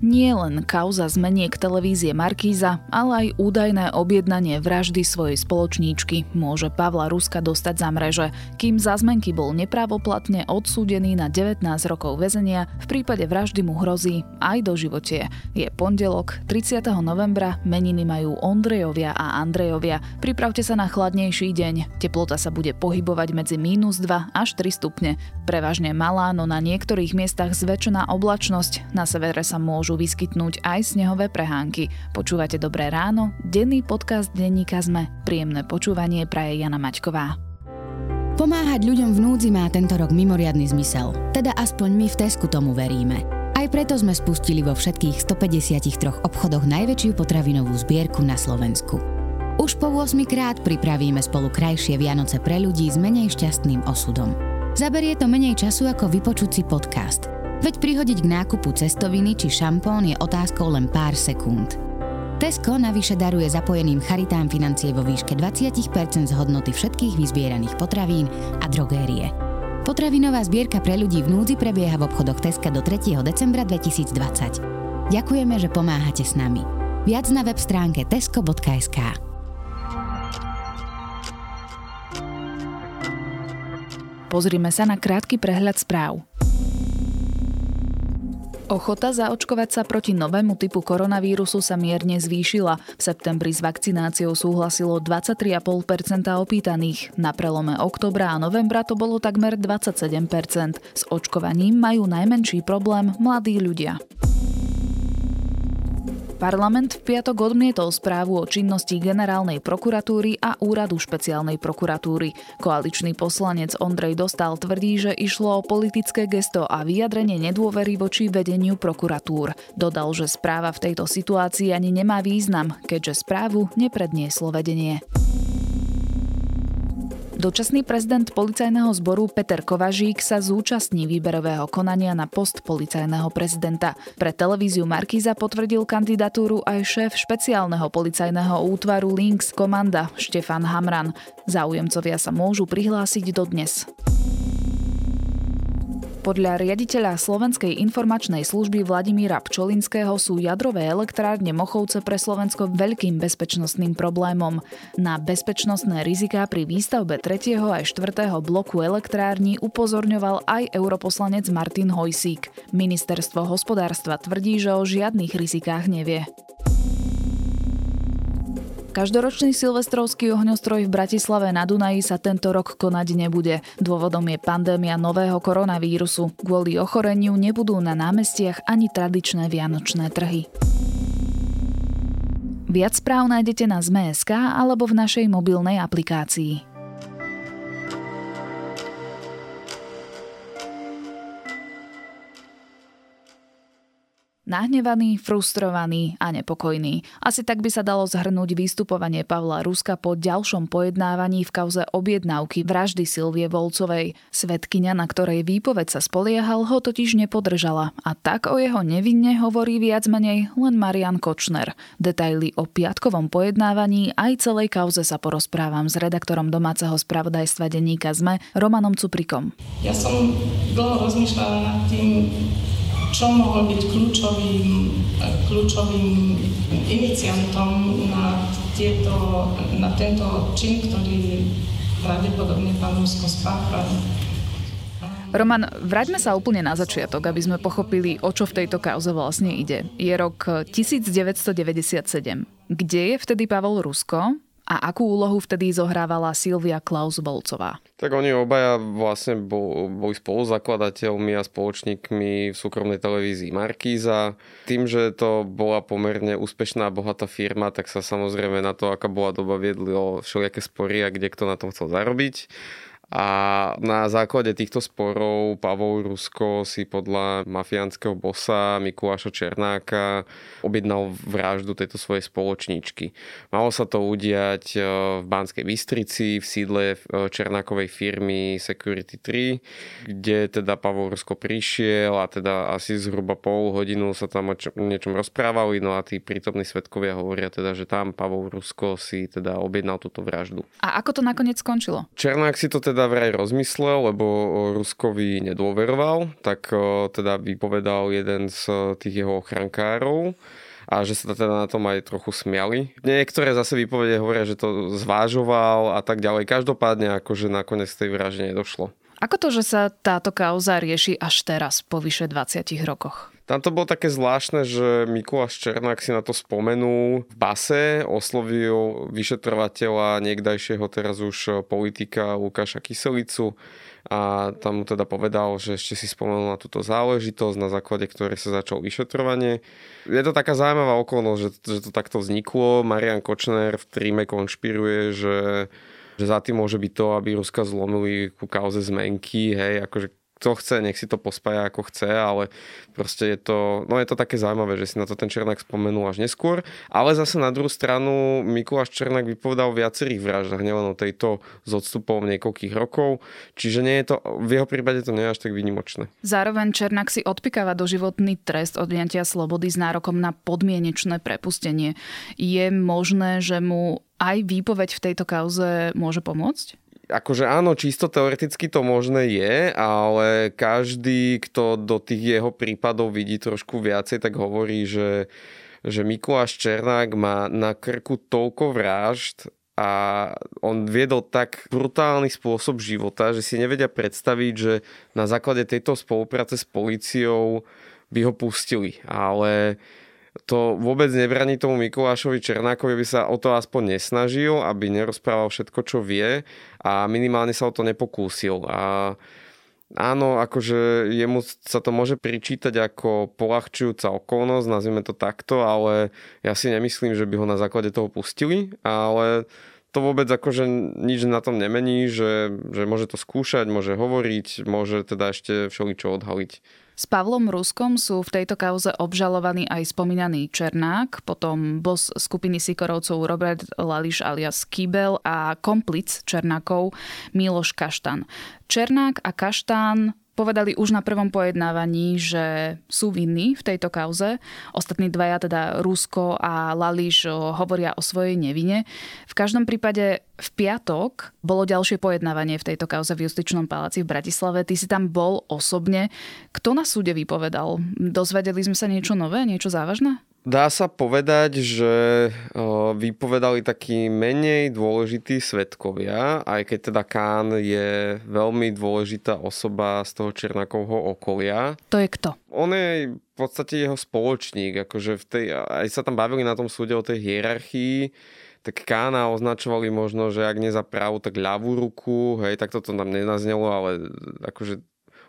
Nie len kauza zmeniek televízie Markíza, ale aj údajné objednanie vraždy svojej spoločníčky môže Pavla Ruska dostať za mreže, kým za zmenky bol nepravoplatne odsúdený na 19 rokov väzenia, v prípade vraždy mu hrozí aj do životie. Je pondelok, 30. novembra, meniny majú Ondrejovia a Andrejovia. Pripravte sa na chladnejší deň. Teplota sa bude pohybovať medzi mínus 2 až 3 stupne. Prevažne malá, no na niektorých miestach zväčšená oblačnosť. Na severe sa môžu môžu vyskytnúť aj snehové prehánky. Počúvate Dobré ráno, denný podcast denníka ZME. Príjemné počúvanie praje Jana Maťková. Pomáhať ľuďom v núdzi má tento rok mimoriadny zmysel. Teda aspoň my v Tesku tomu veríme. Aj preto sme spustili vo všetkých 153 obchodoch najväčšiu potravinovú zbierku na Slovensku. Už po 8 krát pripravíme spolu krajšie Vianoce pre ľudí s menej šťastným osudom. Zaberie to menej času ako vypočuť podcast – Veď prihodiť k nákupu cestoviny či šampón je otázkou len pár sekúnd. Tesco navyše daruje zapojeným charitám financie vo výške 20% z hodnoty všetkých vyzbieraných potravín a drogérie. Potravinová zbierka pre ľudí v núdzi prebieha v obchodoch Teska do 3. decembra 2020. Ďakujeme, že pomáhate s nami. Viac na web stránke tesco.sk. Pozrime sa na krátky prehľad správ. Ochota zaočkovať sa proti novému typu koronavírusu sa mierne zvýšila. V septembri s vakcináciou súhlasilo 23,5% opýtaných. Na prelome oktobra a novembra to bolo takmer 27%. S očkovaním majú najmenší problém mladí ľudia. Parlament v piatok odmietol správu o činnosti generálnej prokuratúry a úradu špeciálnej prokuratúry. Koaličný poslanec Ondrej Dostal tvrdí, že išlo o politické gesto a vyjadrenie nedôvery voči vedeniu prokuratúr. Dodal, že správa v tejto situácii ani nemá význam, keďže správu neprednieslo vedenie. Dočasný prezident policajného zboru Peter Kovažík sa zúčastní výberového konania na post policajného prezidenta. Pre televíziu Markíza potvrdil kandidatúru aj šéf špeciálneho policajného útvaru Links komanda Štefan Hamran. Záujemcovia sa môžu prihlásiť dodnes. Podľa riaditeľa Slovenskej informačnej služby Vladimíra Pčolinského sú jadrové elektrárne Mochovce pre Slovensko veľkým bezpečnostným problémom. Na bezpečnostné riziká pri výstavbe 3. aj 4. bloku elektrární upozorňoval aj europoslanec Martin Hojsík. Ministerstvo hospodárstva tvrdí, že o žiadnych rizikách nevie. Každoročný silvestrovský ohňostroj v Bratislave na Dunaji sa tento rok konať nebude. Dôvodom je pandémia nového koronavírusu. Kvôli ochoreniu nebudú na námestiach ani tradičné vianočné trhy. Viac správ nájdete na ZMSK alebo v našej mobilnej aplikácii. Nahnevaný, frustrovaný a nepokojný. Asi tak by sa dalo zhrnúť vystupovanie Pavla Ruska po ďalšom pojednávaní v kauze objednávky vraždy Silvie Volcovej. Svetkyňa, na ktorej výpoveď sa spoliehal, ho totiž nepodržala a tak o jeho nevinne hovorí viac menej len Marian Kočner. Detaily o piatkovom pojednávaní aj celej kauze sa porozprávam s redaktorom domáceho spravodajstva denníka ZME Romanom Cuprikom. Ja som dlho rozmýšľala nad tým, čo mohol byť kľúčovým, kľúčovým iniciantom na, tieto, na tento čin, ktorý pravdepodobne pán Rusko spáchal. Roman, vráťme sa úplne na začiatok, aby sme pochopili, o čo v tejto kauze vlastne ide. Je rok 1997. Kde je vtedy Pavel Rusko? A akú úlohu vtedy zohrávala Silvia Klaus-Bolcová? Tak oni obaja vlastne boli spoluzakladateľmi a spoločníkmi v súkromnej televízii Markíza. Tým, že to bola pomerne úspešná a bohatá firma, tak sa samozrejme na to, aká bola doba, viedli všelijaké spory a kde kto na tom chcel zarobiť. A na základe týchto sporov Pavol Rusko si podľa mafiánskeho bossa Mikuláša Černáka objednal vraždu tejto svojej spoločníčky. Malo sa to udiať e, v Banskej Bystrici, v sídle e, Černákovej firmy Security 3, kde teda Pavol Rusko prišiel a teda asi zhruba pol hodinu sa tam o niečom rozprávali, no a tí prítomní svetkovia hovoria teda, že tam Pavol Rusko si teda objednal túto vraždu. A ako to nakoniec skončilo? Černák si to teda teda vraj rozmyslel, lebo Ruskovi nedôveroval, tak teda vypovedal jeden z tých jeho ochrankárov a že sa teda na tom aj trochu smiali. Niektoré zase výpovede hovoria, že to zvážoval a tak ďalej. Každopádne akože nakoniec tej vražde nedošlo. Ako to, že sa táto kauza rieši až teraz, po vyše 20 rokoch? Tam to bolo také zvláštne, že Mikuláš Černák si na to spomenul v base, oslovil vyšetrovateľa, niekdajšieho teraz už politika Lukáša Kyselicu a tam mu teda povedal, že ešte si spomenul na túto záležitosť, na základe ktorej sa začal vyšetrovanie. Je to taká zaujímavá okolnosť, že, že to takto vzniklo. Marian Kočner v tríme konšpiruje, že že za tým môže byť to, aby Ruska zlomili ku kauze zmenky, hej, akože kto chce, nech si to pospája ako chce, ale proste je to, no je to také zaujímavé, že si na to ten Černák spomenul až neskôr. Ale zase na druhú stranu Mikuláš Černák vypovedal o viacerých vraždách, nielen o tejto s odstupom niekoľkých rokov, čiže nie je to, v jeho prípade to nie je až tak výnimočné. Zároveň Černák si odpikáva doživotný trest odňatia slobody s nárokom na podmienečné prepustenie. Je možné, že mu aj výpoveď v tejto kauze môže pomôcť? Akože áno, čisto teoreticky to možné je, ale každý, kto do tých jeho prípadov vidí trošku viacej, tak hovorí, že, že Mikuláš Černák má na krku toľko vražd a on viedol tak brutálny spôsob života, že si nevedia predstaviť, že na základe tejto spolupráce s policiou by ho pustili. Ale to vôbec nebraní tomu Mikulášovi Černákovi, aby sa o to aspoň nesnažil, aby nerozprával všetko, čo vie a minimálne sa o to nepokúsil. A áno, akože jemu sa to môže pričítať ako polahčujúca okolnosť, nazvime to takto, ale ja si nemyslím, že by ho na základe toho pustili, ale to vôbec akože nič na tom nemení, že, že môže to skúšať, môže hovoriť, môže teda ešte všeličo odhaliť. S Pavlom Ruskom sú v tejto kauze obžalovaní aj spomínaný Černák, potom boss skupiny Sikorovcov Robert Lališ alias Kibel a komplic Černákov Miloš Kaštan. Černák a Kaštán povedali už na prvom pojednávaní, že sú vinní v tejto kauze. Ostatní dvaja, teda Rusko a Lališ, hovoria o svojej nevine. V každom prípade v piatok bolo ďalšie pojednávanie v tejto kauze v Justičnom paláci v Bratislave. Ty si tam bol osobne. Kto na súde vypovedal? Dozvedeli sme sa niečo nové, niečo závažné? Dá sa povedať, že vypovedali takí menej dôležití svetkovia, aj keď teda Kán je veľmi dôležitá osoba z toho Černakovho okolia. To je kto? On je v podstate jeho spoločník, akože v tej, aj sa tam bavili na tom súde o tej hierarchii, tak Kána označovali možno, že ak nie za pravú, tak ľavú ruku, hej, tak toto tam nenaznelo, ale akože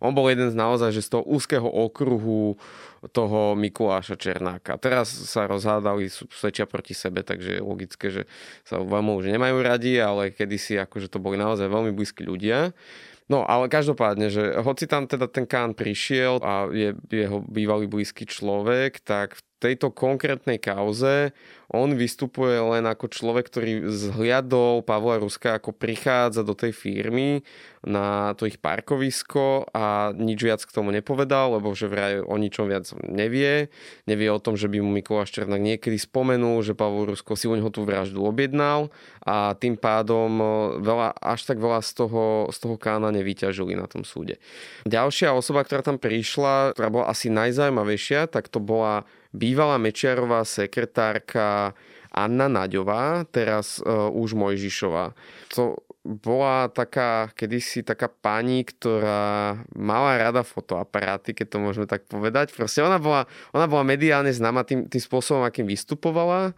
on bol jeden z naozaj, že z toho úzkeho okruhu toho Mikuláša Černáka. Teraz sa rozhádali, svedčia proti sebe, takže je logické, že sa vám už nemajú radi, ale kedysi akože to boli naozaj veľmi blízki ľudia. No ale každopádne, že hoci tam teda ten Kán prišiel a je jeho bývalý blízky človek, tak v tejto konkrétnej kauze on vystupuje len ako človek, ktorý zhliadol Pavla Ruska, ako prichádza do tej firmy na to ich parkovisko a nič viac k tomu nepovedal, lebo že vraj o ničom viac nevie. Nevie o tom, že by mu Mikuláš Černák niekedy spomenul, že Pavel Rusko si u neho tú vraždu objednal a tým pádom veľa, až tak veľa z toho, z toho kána nevyťažili na tom súde. Ďalšia osoba, ktorá tam prišla, ktorá bola asi najzaujímavejšia, tak to bola bývalá Mečiarová sekretárka Anna Naďová, teraz uh, už Mojžišová. To bola taká, kedysi taká pani, ktorá mala rada fotoaparáty, keď to môžeme tak povedať. Proste ona bola, ona bola mediálne známa tým, tým spôsobom, akým vystupovala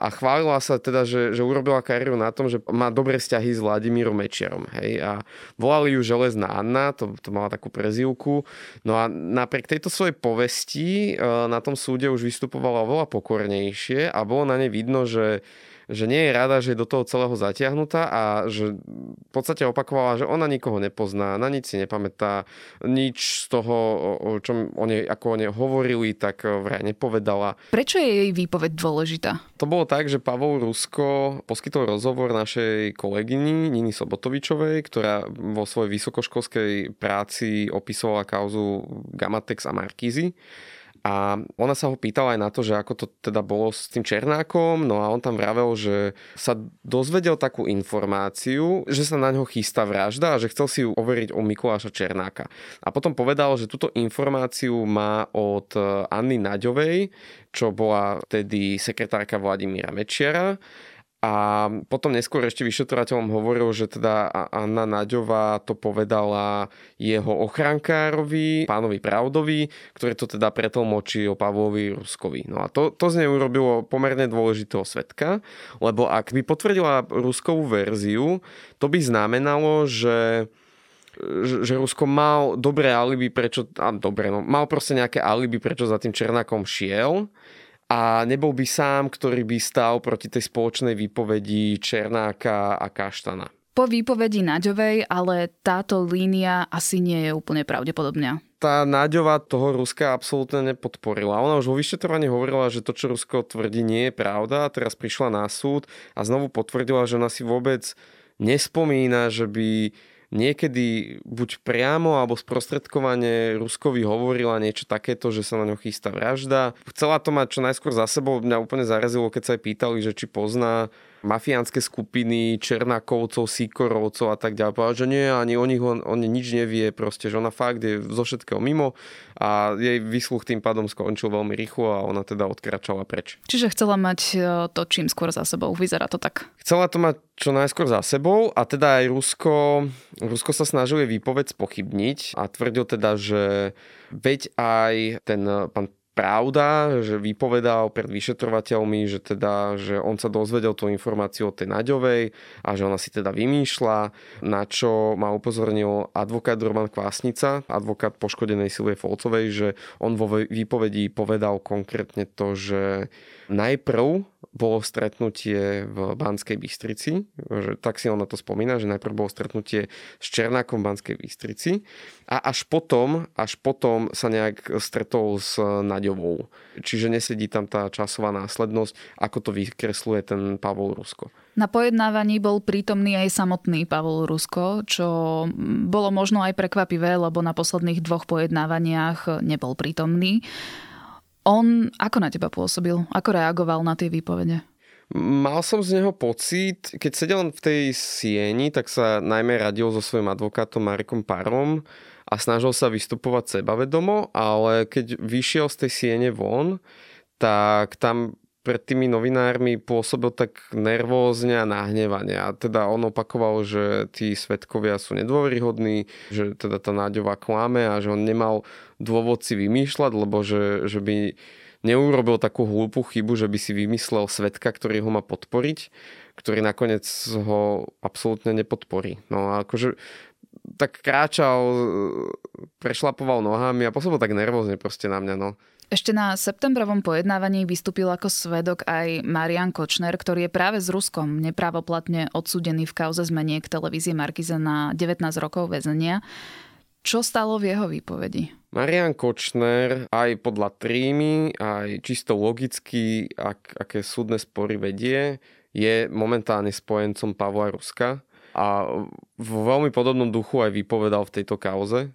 a chválila sa teda, že, že urobila kariéru na tom, že má dobré vzťahy s Vladimírom Mečiarom. Hej? A volali ju Železná Anna, to, to mala takú prezivku. No a napriek tejto svojej povesti e, na tom súde už vystupovala oveľa pokornejšie a bolo na nej vidno, že že nie je rada, že je do toho celého zatiahnutá a že v podstate opakovala, že ona nikoho nepozná, na nič si nepamätá, nič z toho, o čom o nej, ako o nej hovorili, tak vraj nepovedala. Prečo je jej výpoveď dôležitá? To bolo tak, že Pavol Rusko poskytol rozhovor našej kolegyni Nini Sobotovičovej, ktorá vo svojej vysokoškolskej práci opisovala kauzu Gamatex a Markízy A ona sa ho pýtala aj na to, že ako to teda bolo s tým Černákom, no a on tam vravel, že sa dozvedel takú informáciu, že sa na ňo chystá vražda a že chcel si ju overiť o Mikuláša Černáka. A potom povedal, že túto informáciu má od Anny Naďovej, čo bola vtedy sekretárka Vladimíra Mečiara a potom neskôr ešte vyšetrovateľom hovoril, že teda Anna Naďová to povedala jeho ochrankárovi, pánovi Pravdovi, ktorý to teda pretlmočil Pavlovi Ruskovi. No a to, to z nej urobilo pomerne dôležitého svetka, lebo ak by potvrdila Ruskovú verziu, to by znamenalo, že že Rusko mal dobré alibi, prečo, a dobre, no, mal proste nejaké alibi, prečo za tým Černákom šiel a nebol by sám, ktorý by stál proti tej spoločnej výpovedi Černáka a Kaštana. Po výpovedi Naďovej, ale táto línia asi nie je úplne pravdepodobná. Tá Naďová toho Ruska absolútne nepodporila. Ona už vo vyšetrovaní hovorila, že to, čo Rusko tvrdí, nie je pravda. Teraz prišla na súd a znovu potvrdila, že ona si vôbec nespomína, že by niekedy buď priamo alebo sprostredkovane Ruskovi hovorila niečo takéto, že sa na ňo chystá vražda. Chcela to mať čo najskôr za sebou. Mňa úplne zarazilo, keď sa aj pýtali, že či pozná mafiánske skupiny, Černákovcov, Sikorovcov a tak ďalej. Povedala, že nie, ani o nich on, on nič nevie, proste, že ona fakt je zo všetkého mimo a jej vysluch tým pádom skončil veľmi rýchlo a ona teda odkračala preč. Čiže chcela mať e, to čím skôr za sebou, vyzerá to tak? Chcela to mať čo najskôr za sebou a teda aj Rusko, Rusko sa snažil jej výpoveď spochybniť a tvrdil teda, že veď aj ten pán pravda, že vypovedal pred vyšetrovateľmi, že teda, že on sa dozvedel tú informáciu od tej Naďovej a že ona si teda vymýšľa, na čo ma upozornil advokát Roman Kvásnica, advokát poškodenej Silvie Folcovej, že on vo výpovedí povedal konkrétne to, že najprv bolo stretnutie v Banskej Bystrici, že tak si on na to spomína, že najprv bolo stretnutie s Černákom v Banskej Bystrici a až potom, až potom sa nejak stretol s Naďovou. Čiže nesedí tam tá časová následnosť, ako to vykresluje ten Pavol Rusko. Na pojednávaní bol prítomný aj samotný Pavol Rusko, čo bolo možno aj prekvapivé, lebo na posledných dvoch pojednávaniach nebol prítomný. On ako na teba pôsobil? Ako reagoval na tie výpovede? Mal som z neho pocit, keď sedel v tej sieni, tak sa najmä radil so svojím advokátom Marekom Parom a snažil sa vystupovať sebavedomo, ale keď vyšiel z tej siene von, tak tam pred tými novinármi pôsobil tak nervózne a nahnevane. A teda on opakoval, že tí svetkovia sú nedôveryhodní, že teda tá Náďová klame a že on nemal dôvod si vymýšľať, lebo že, že by neurobil takú hlúpu chybu, že by si vymyslel svetka, ktorý ho má podporiť, ktorý nakoniec ho absolútne nepodporí. No a akože tak kráčal, prešlapoval nohami a pôsobil tak nervózne proste na mňa. No. Ešte na septembrovom pojednávaní vystúpil ako svedok aj Marian Kočner, ktorý je práve s Ruskom nepravoplatne odsúdený v kauze zmeniek televízie Markize na 19 rokov väzenia. Čo stalo v jeho výpovedi? Marian Kočner aj podľa trímy, aj čisto logicky, ak, aké súdne spory vedie, je momentálne spojencom Pavla Ruska a vo veľmi podobnom duchu aj vypovedal v tejto kauze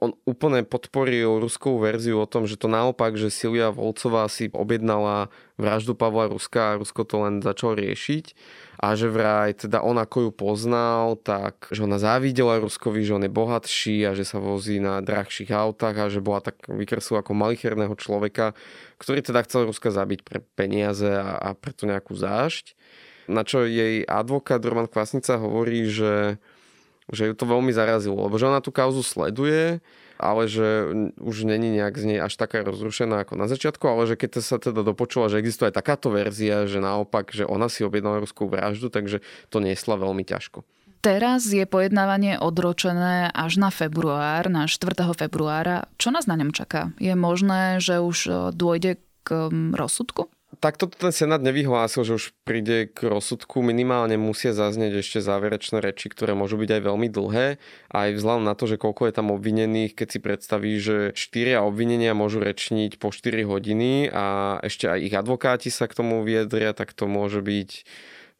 on úplne podporil ruskou verziu o tom, že to naopak, že Silvia Volcová si objednala vraždu Pavla Ruska a Rusko to len začal riešiť a že vraj teda on ako ju poznal, tak že ona závidela Ruskovi, že on je bohatší a že sa vozí na drahších autách a že bola tak vykreslila ako malicherného človeka, ktorý teda chcel Ruska zabiť pre peniaze a, a preto nejakú zášť. Na čo jej advokát Roman Kvasnica hovorí, že že ju to veľmi zarazilo, lebo že ona tú kauzu sleduje, ale že už není nejak z nej až taká rozrušená ako na začiatku, ale že keď sa teda dopočula, že existuje aj takáto verzia, že naopak, že ona si objednala ruskú vraždu, takže to niesla veľmi ťažko. Teraz je pojednávanie odročené až na február, na 4. februára. Čo nás na ňom čaká? Je možné, že už e, dôjde k rozsudku? Takto ten Senát nevyhlásil, že už príde k rozsudku. Minimálne musia zaznieť ešte záverečné reči, ktoré môžu byť aj veľmi dlhé. Aj vzhľadom na to, že koľko je tam obvinených, keď si predstaví, že štyria obvinenia môžu rečniť po 4 hodiny a ešte aj ich advokáti sa k tomu vyjadria, tak to môže byť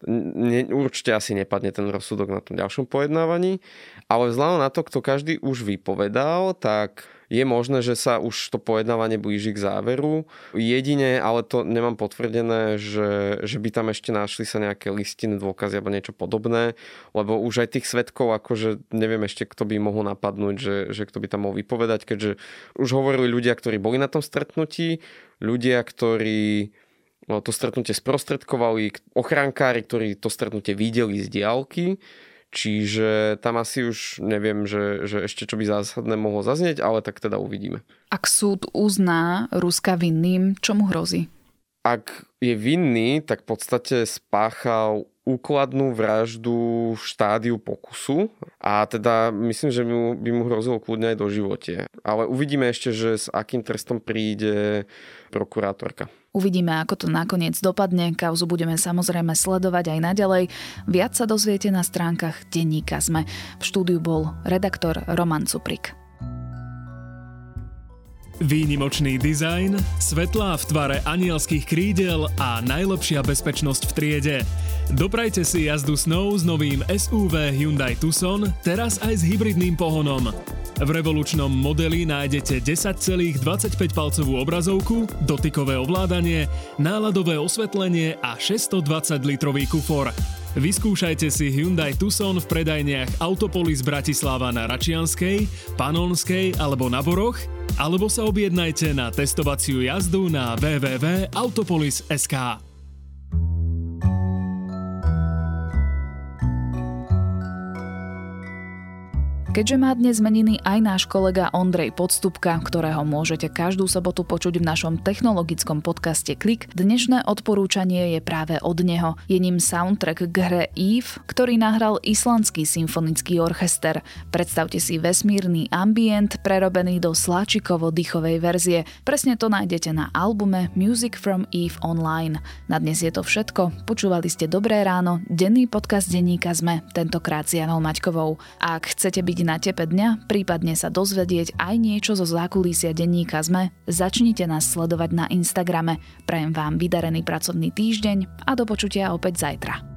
ne, určite asi nepadne ten rozsudok na tom ďalšom pojednávaní, ale vzhľadom na to, kto každý už vypovedal, tak je možné, že sa už to pojednávanie blíži k záveru. Jedine, ale to nemám potvrdené, že, že by tam ešte našli sa nejaké listiny, dôkazy alebo niečo podobné, lebo už aj tých svetkov, akože neviem ešte, kto by mohol napadnúť, že, že kto by tam mohol vypovedať, keďže už hovorili ľudia, ktorí boli na tom stretnutí, ľudia, ktorí no, to stretnutie sprostredkovali, ochránkári, ktorí to stretnutie videli z diálky, Čiže tam asi už neviem, že, že ešte čo by zásadné mohlo zaznieť, ale tak teda uvidíme. Ak súd uzná Ruska vinným, čo mu hrozí? Ak je vinný, tak v podstate spáchal úkladnú vraždu v štádiu pokusu a teda myslím, že mu, by mu hrozilo kľudne aj do živote. Ale uvidíme ešte, že s akým trestom príde prokurátorka. Uvidíme, ako to nakoniec dopadne. Kauzu budeme samozrejme sledovať aj naďalej. Viac sa dozviete na stránkach Denníka Sme. V štúdiu bol redaktor Roman Cuprik. Výnimočný dizajn, svetlá v tvare anielských krídel a najlepšia bezpečnosť v triede. Doprajte si jazdu snou s novým SUV Hyundai Tucson, teraz aj s hybridným pohonom. V revolučnom modeli nájdete 10,25-palcovú obrazovku, dotykové ovládanie, náladové osvetlenie a 620-litrový kufor. Vyskúšajte si Hyundai Tucson v predajniach Autopolis Bratislava na Račianskej, Panonskej alebo na Boroch alebo sa objednajte na testovaciu jazdu na www.autopolis.sk. Keďže má dnes meniny aj náš kolega Ondrej Podstupka, ktorého môžete každú sobotu počuť v našom technologickom podcaste Klik, dnešné odporúčanie je práve od neho. Je ním soundtrack k hre Eve, ktorý nahral islandský symfonický orchester. Predstavte si vesmírny ambient prerobený do sláčikovo-dychovej verzie. Presne to nájdete na albume Music from Eve Online. Na dnes je to všetko. Počúvali ste Dobré ráno, denný podcast denníka ZME, tentokrát s Janou Maťkovou. Ak chcete byť na tepe dňa, prípadne sa dozvedieť aj niečo zo zákulísia denníka ZME, začnite nás sledovať na Instagrame. Prajem vám vydarený pracovný týždeň a do počutia opäť zajtra.